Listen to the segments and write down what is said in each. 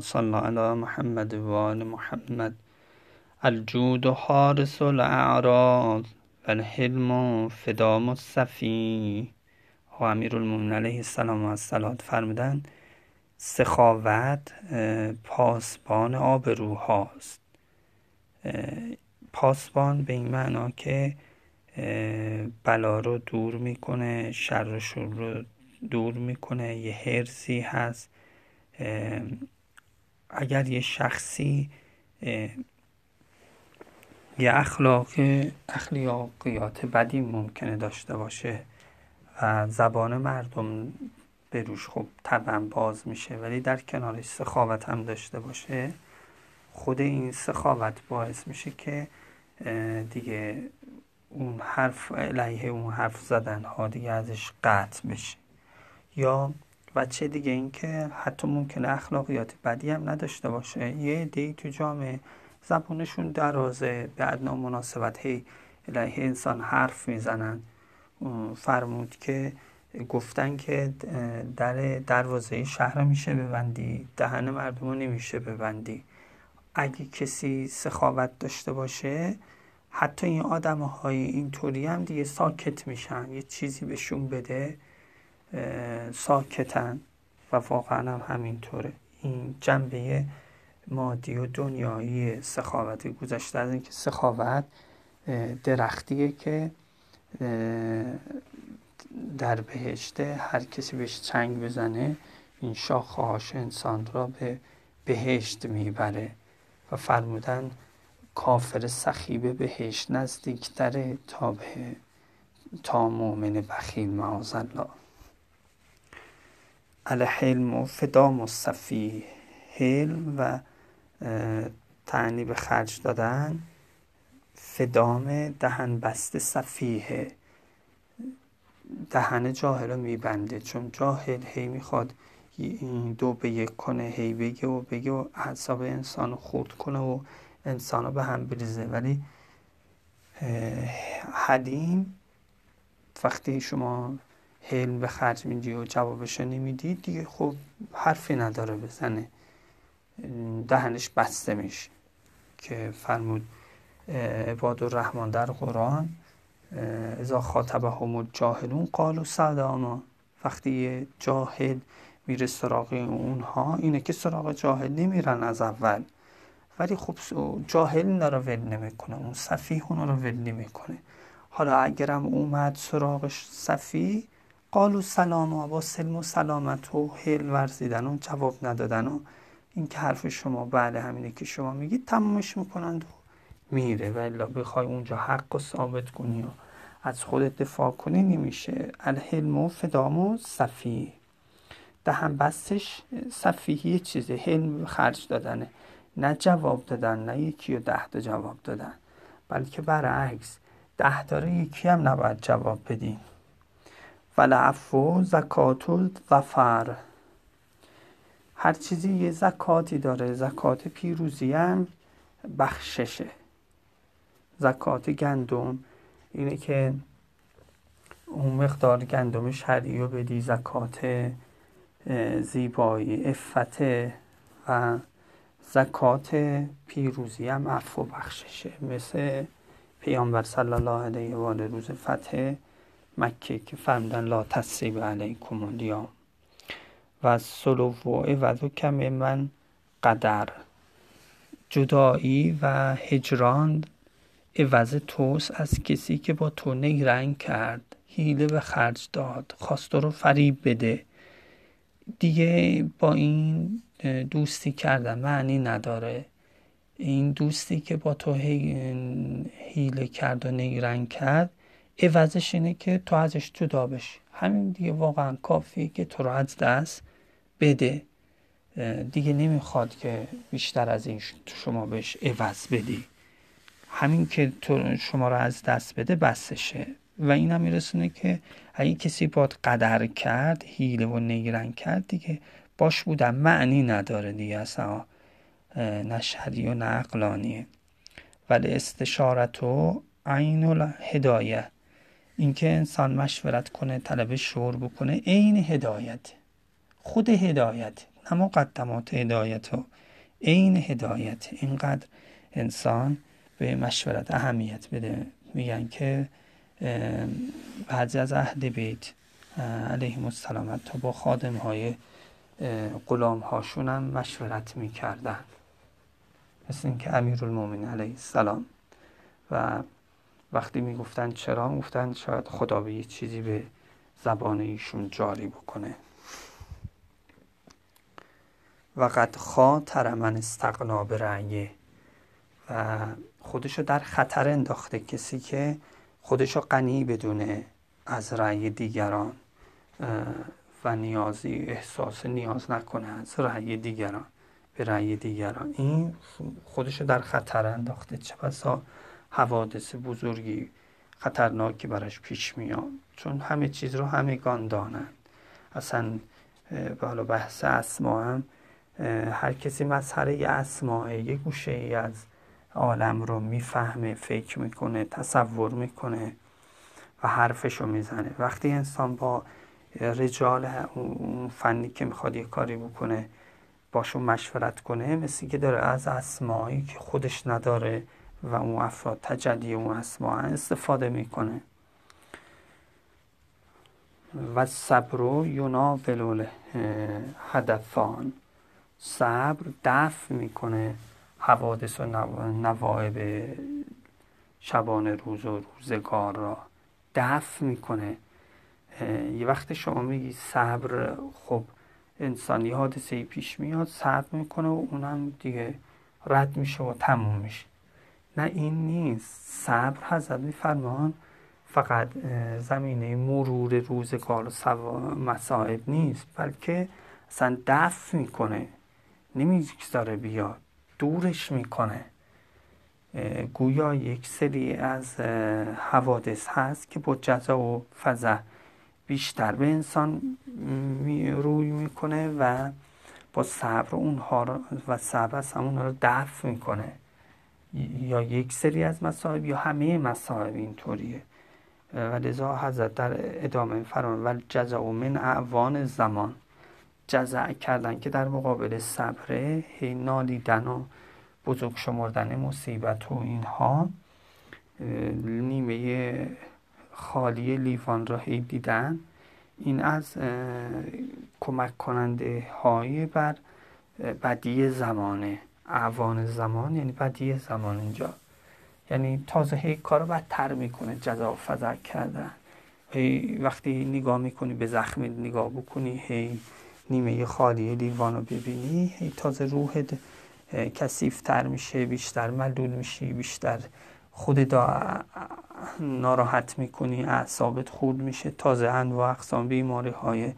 صل علی محمد و آل محمد. الجود حارس الاعراض و الحلم فدام الصفی و امیر علیه السلام و السلام فرمودن سخاوت پاسبان آبروهاست. پاسبان به این معنا که بلا رو دور می‌کنه شر و شر رو دور می‌کنه یه حرزی هست. اگر یه شخصی یه اخلاق اخلاقیات بدی ممکنه داشته باشه و زبان مردم به روش خب طبعا باز میشه ولی در کنارش سخاوت هم داشته باشه خود این سخاوت باعث میشه که دیگه اون حرف علیه اون حرف زدن ها دیگه ازش قطع بشه. یا بچه دیگه این که حتی ممکنه اخلاقیات بدی هم نداشته باشه. یه دی تو جامعه زبونشون درازه به ادنا مناسبت هی علیه انسان حرف می‌زنن. فرمود که گفتن که در دروازه شهر میشه ببندی دهن مردم نمیشه ببندی. اگه کسی سخاوت داشته باشه حتی این آدم های اینطوری هم دیگه ساکت میشن. یه چیزی بهشون بده. ساکتن و واقعا هم همینطوره. این جنبه مادی و دنیایی سخاوت گذشته از اینکه سخاوت درختیه که در بهشته هر کسی بهش چنگ بزنه این شاخهاش انسان را به بهشت می‌بره و فرمودن کافر سخی به بهشت نزدیکتره تا به تا مؤمن بخیل معاذ الله الحلم و فدام و صفی حلم و تعنی به خرج دادن. فدام دهن بست صفیه دهن جاهل رو میبنده. چون جاهل هی می‌خواد این دو به یک کنه هی بگه و بگه و حساب انسان رو خورد کنه و انسان رو به هم بریزه. ولی حلیم وقتی شما حلم به خرج میدی و جوابش نمیدی دیگه خب حرفی نداره بزنه. دهنش بسته میشه که فرمود عباد الرحمن در قرآن ازا خاطبهم الجاهلون قالوا سلاما وقتی جاهل میره سراغ اونها اینه که سراغ جاهل نمیرن از اول. ولی خب جاهل اینا رو ول نمی‌کنه اون صفیح اونا رو ول نمی‌کنه. حالا اگرم اومد سراغش صفی قالو سلام با سلم و سلامت و حل ورزیدن و جواب ندادن و این که حرف شما بله همینه که شما میگید تمامش می‌کنند و میره. ولی بخوای اونجا حق و ثابت کنی و از خودت دفاع کنی نمیشه. الحلم و فدام و صفی دهن بستش صفیه چیزه. حلم خرج دادنه نه جواب دادن نه یکی و ده تا جواب دادن. بلکه برعکس ده داره یکی هم نباید جواب بدین. ولعفو زکات الظفر. هر چیزی یه زکاتی داره زکات پیروزی هم بخششه. زکات گندم اینه که اون مقدار گندم شرعی رو بدی زکات زیبایی افته و زکات پیروزی هم عفو بخششه. مثل پیامبر صلی الله علیه و آله روز فتح مکه که فرمودن لا تصریب علیکم الیوم و سلو و کم من قدر. جدایی و هجران عوض توست از کسی که با تو نیرنگ کرد حیله به خرج داد خواست رو فریب بده. دیگه با این دوستی کردن معنی نداره. این دوستی که با تو حیله کرد و نیرنگ کرد عوضش اینه که تو ازش جدا بشی. همین دیگه واقعا کافیه که تو رو از دست بده. دیگه نمی‌خواد که بیشتر از این شما بهش عوض بدی. همین که تو شما رو از دست بده بسشه. و این هم میرسونه که اگه کسی باد قدر کرد حیله و نیرنگ کرد دیگه باش بودن معنی نداره دیگه اصلا. نه و نه عقلانیه. ولی استشارت و عین الهدایه اینکه انسان مشورت کنه طلب شور بکنه عین هدایت. خود هدایت نه مقدمات هدایت و عین هدایت. اینقدر انسان به مشورت اهمیت بده. میگن که بعضی از اهل بیت علیهم السلام تا با خادم های غلام هاشون هم مشورت می‌کردن. مثل اینکه المومن علیه السلام و وقتی می‌گفتن چرا گفتن شاید خدا به یه چیزی به زبان ایشون جاری بکنه. و قد خاطر من استقنا به رعیه و خودشو در خطر انداخته کسی که خودشو غنی بدونه از رأی دیگران و نیازی احساس نیاز نکنه از رأی دیگران به رأی دیگران. این خودشو در خطر انداخته. چه بسا حوادث بزرگی خطرناکی براش پیش میاد. چون همه چیز رو همگان دانند اصلا بالا بحث اسما هم هر کسی مسئله اسماء یه گوشه ای از عالم رو می‌فهمه فکر می‌کنه تصور می‌کنه و حرفشو می‌زنه. وقتی انسان با رجال اون فنی که می‌خواد یه کاری بکنه باشون مشورت کنه مثل که داره از اسمایی که خودش نداره و اون افراد تجلی اون اسما استفاده می‌کنه. و صبر و ولول هدفان صبر دفع می‌کنه حوادث و نوایب شبان روز و روزگار را. دفع می‌کنه. یه وقت شما میگی صبر خب انسانی حادثه پیش میاد صبر می‌کنه و اونم دیگه رد میشه و تموم میشه. نه این نیست. صبر حضرت میفرمان فقط زمینه مرور روزگار و مسائب نیست بلکه اصلا دفع می‌کنه. نمی‌گذاره بیاد دورش می‌کنه. گویا یک سری از حوادث هست که با جزا و فضا بیشتر به انسان روی می‌کنه و با صبر اونها رو و صبر از اونها رو دفع می‌کنه. یا یک سری از مصائب یا همه مصائب اینطوریه. و لذا حضرت در ادامه فرمان و جزا من اعوان زمان. جزع کردن که در مقابل صبره هی نالیدن و بزرگ شمردن مصیبت و اینها نیمه خالی لیوان را هی دیدن. این از کمک کننده های بر بدی زمانه. اعوان زمان یعنی بدی زمان اینجا. یعنی تازه هی کار رو بدتر می‌کنه جزا فضل کردن. هی وقتی نگاه می‌کنی به زخم نگاه بکنی هی نیمه خالی لیوان رو ببینی هی تازه روحت کسیفتر میشه بیشتر ملول میشی بیشتر خود دا ناراحت می‌کنی اعصابت خورد میشه. تازه انواع اقسام بیماری های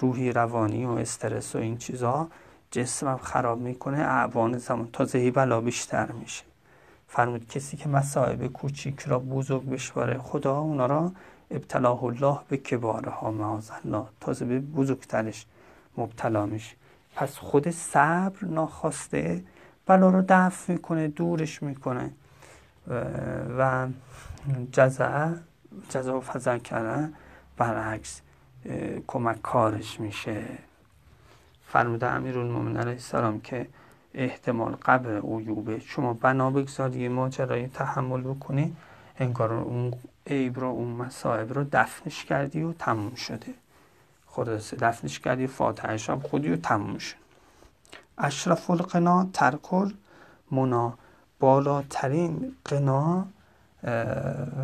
روحی روانی و استرس و این چیزها جسمم خراب می‌کنه اعوان زمان تازه بلا بیشتر میشه. فرمود کسی که مصائب کوچیک را بزرگ بشواره خدا اونا را ابتلاه الله به کبارها معاذ الله تازه به بزرگترش مبتلا میشه. پس خود صبر ناخواسته بلا رو دفع می‌کنه دورش می‌کنه. و جزع جزع و فضل کردن برعکس کمک کارش میشه. فرموده امیر المومن علیه السلام که احتمال قبل عیوبه شما بنا بگذاری ماجرای تحمل بکنی انگار اون عیب رو اون مصائب رو دفنش کردی و تموم شده. خلاصه دفنش کردی فاتحش هم خودی و تموم شد. اشرف القنا ترکر منا بالاترین قنا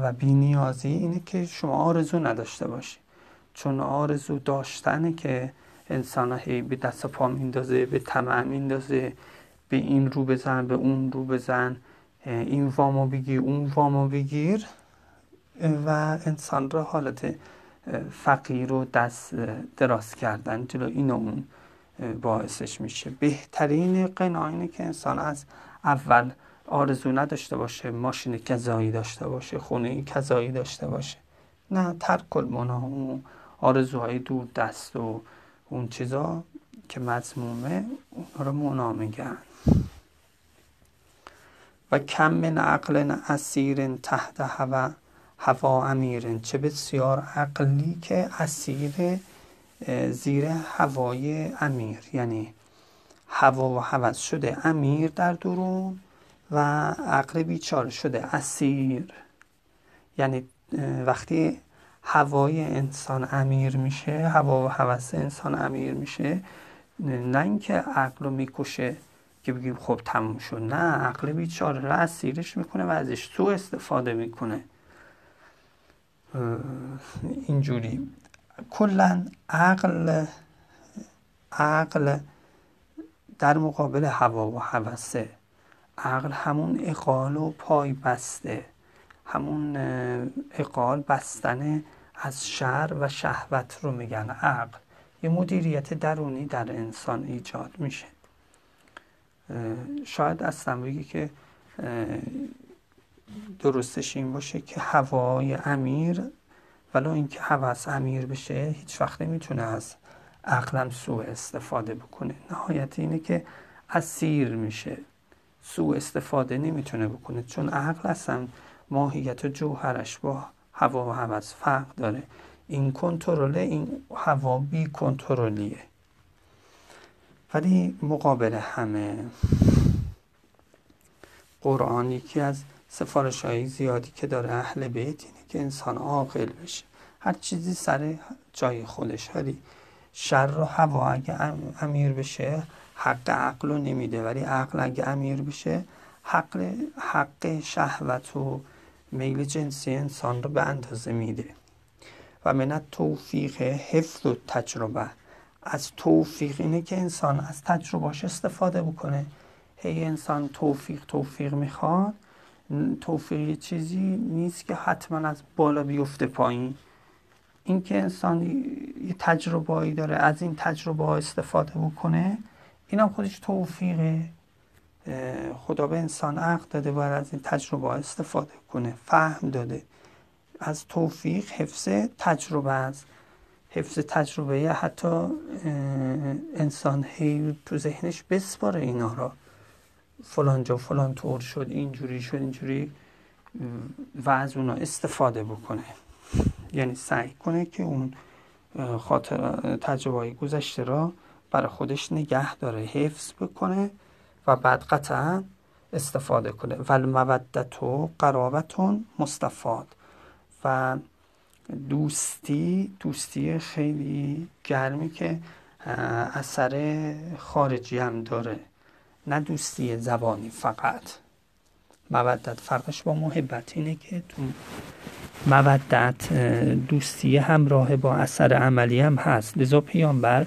و بینیازی اینه که شما آرزو نداشته باشی. چون آرزو داشتنه که انسان هی به دست پا میندازه به طمع میندازه به این رو بزن به اون رو بزن این وامو بگیر اون وامو بگیر. و انسان را حالت فقیر و دست دراز کردن جلو این اون باعثش میشه. بهترین قنا اینه که انسان از اول آرزو نداشته باشه ماشین کذایی داشته باشه خونه کذایی داشته باشه. نه ترک المنا آرزوهای دور دست و اون چیزا که مضمومه اون رو منا میگن. و کم من عقل اسیر تحت هوا هوا امیرن. چه بسیار عقلی که اسیر زیر هوای امیر. یعنی هوا و هوس شده امیر در درون و عقل بیچاره شده اسیر. یعنی وقتی هوای انسان امیر میشه هوا و هوس انسان امیر میشه. نه اینکه عقل رو می‌کشه که بگیم خب تموم شد. نه عقل بیچاره را اسیرش می‌کنه و ازش تو استفاده می‌کنه. اینجوری. کلا عقل عقل در مقابل هوا و هوسه. عقل همون اقال و پای بسته همون اقال بستن از شر و شهوت رو میگن عقل. یه مدیریت درونی در انسان ایجاد میشه. شاید اصلا بگی که درستش این باشه که هوای امیر ولو اینکه هوس امیر بشه هیچ وقت نمی‌تونه از عقلم سوء استفاده بکنه. نهایت اینه که اسیر میشه. سوء استفاده نمی‌تونه بکنه. چون عقل اصلا ماهیت جوهرش با هوا و هوس فرق داره. این کنترل این هوا بی کنترلیه. ولی مقابل همه قرآن یکی از سفارش های زیادی که داره اهل بیت اینه که انسان عاقل بشه. هر چیزی سر جای خودش. ولی شر و هوا اگه امیر بشه حق عقل رو نمیده. ولی عقل اگه امیر بشه حق, حق شهوت و میل جنسی انسان رو به اندازه میده. و من توفیق حفظ و تجربه. از توفیق اینه که انسان از تجربهاش استفاده بکنه. هی انسان توفیق توفیق می‌خواد. توفیق چیزی نیست که حتما از بالا بیفته پایین. اینکه انسان یه تجربه داره از این تجربه استفاده بکنه این هم خودش توفیقه. خدا به انسان عقل داده باید از این تجربه استفاده کنه. فهم داده. از توفیق حفظ تجربه است. حفظ تجربه حتی انسان هی تو ذهنش بسپاره اینا را. فلان جا فلان طور شد اینجوری شد اینجوری و از اونا استفاده بکنه. یعنی سعی کنه که اون خاطر تجربه گذشته را برای خودش نگه داره حفظ بکنه. و بعد قطعا استفاده کنه. ول مودت و قرابتون مستفاد. و دوستی دوستی خیلی گرمی که اثر خارجی هم داره. نه دوستی زبانی فقط. مودت فرقش با محبت اینه که تو مودت دوستی همراه با اثر عملی هم هست. لذا پیامبر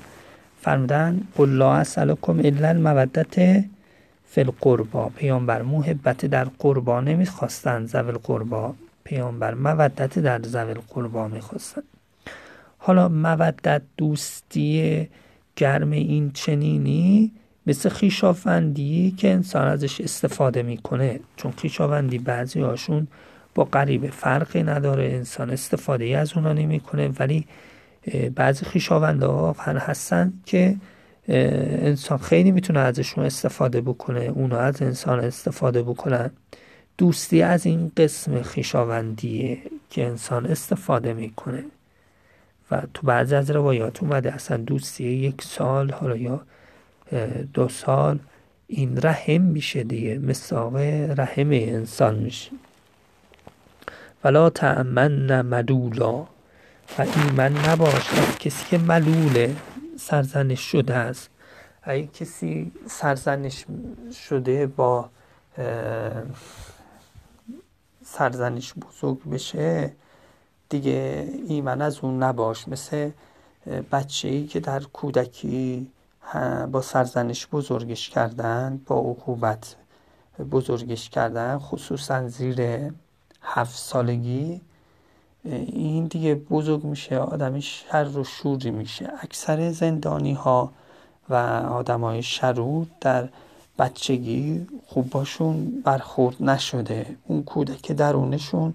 فرمودن قل لا اسالکم الا المودت فی القربا پیامبر محبت در قربا نمی‌خواستن زول قربا پیامبر مودت در زول قربا می‌خواستن حالا مودت دوستی گرم این چنینی مثل خیشافندی که انسان ازش استفاده می‌کنه. چون خیشافندی بعضی هاشون با غریبه فرقی نداره انسان استفاده از اونا نمی‌کنه. ولی بعضی خیشاونده ها هستن که انسان خیلی می‌تونه ازشون استفاده بکنه اونا از انسان استفاده بکنن. دوستی از این قسم خیشاوندیه که انسان استفاده می‌کنه. و تو بعضی از روایات اومده اصلا دوستی یک سال حالا یا دو سال این رحم میشه دیگه مساق رحم انسان میشه. ولا تأمن ملولا. و ایمن نباشد کسی که ملوله سرزنش شده است. اگه کسی سرزنش شده با سرزنش بزرگ بشه دیگه ایمن از اون نباش. مثل بچه ای که در کودکی با سرزنش بزرگش کردن با عقوبت بزرگش کردن خصوصا زیر هفت سالگی این دیگه بزرگ میشه آدمش شر و شوری میشه. اکثر زندانی ها و آدم های شرور در بچگی خوب باشون برخورد نشده. اون کودک درونشون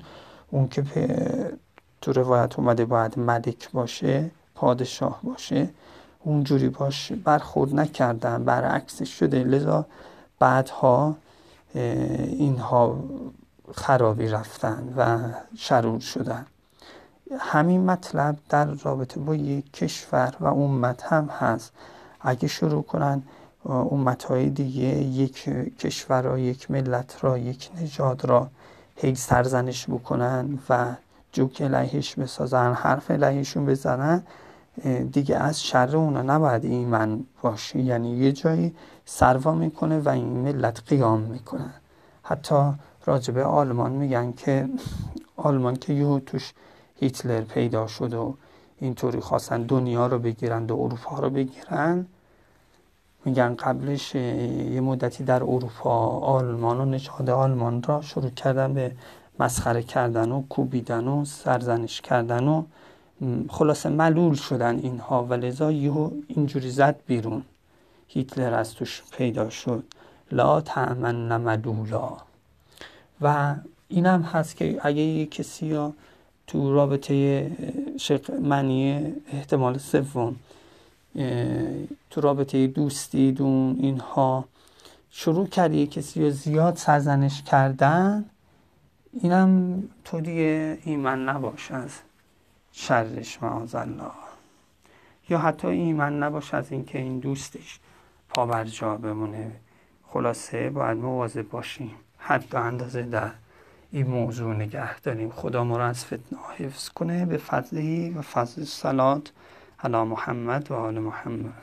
اون که تو روایت اومده باید ملک باشه پادشاه باشه اونجوری باش برخورد نکردن برعکسش شده. لذا بعدها اینها خرابی رفتن و شرور شدن. همین مطلب در رابطه با یک کشور و امت هم هست. اگه شروع کنن امتهای دیگه یک کشور را یک ملت را یک نژاد را هی سرزنش بکنن و جوک علیهش بسازن حرف علیهشون بزنن دیگه از شر اونا نباید ایمن باشه. یعنی یه جایی سروا می‌کنه و این ملت قیام می‌کنن حتی راجبه آلمان میگن که آلمان که یهو توش هیتلر پیدا شد و اینطوری خواستن دنیا رو بگیرن و اروپا رو بگیرن میگن قبلش یه مدتی در اروپا آلمان و نژاد آلمان را شروع کردن به مسخره کردن و کوبیدن و سرزنش کردن و خلاصه ملول شدن اینها و لذا یهو اینجوری زد بیرون. هیتلر از توش پیدا شد. لا تعمن ملولا و اینم هست که اگه کسی یا تو رابطه شق معنی احتمال سوم تو رابطه دوستی دون اینها. شروع کردی کسی رو زیاد سرزنش کردن اینم تو دیگه ایمن نباش از شرش معاذ الله. یا حتی ایمن نباش از اینکه این دوستش پا بر جا بمونه. خلاصه باید مواظب باشیم. و اندازه در این موضوع نگه داریم. خدا ما را از فتنه حفظ کنه به فضلی و فضل سلات علی محمد و آل محمد.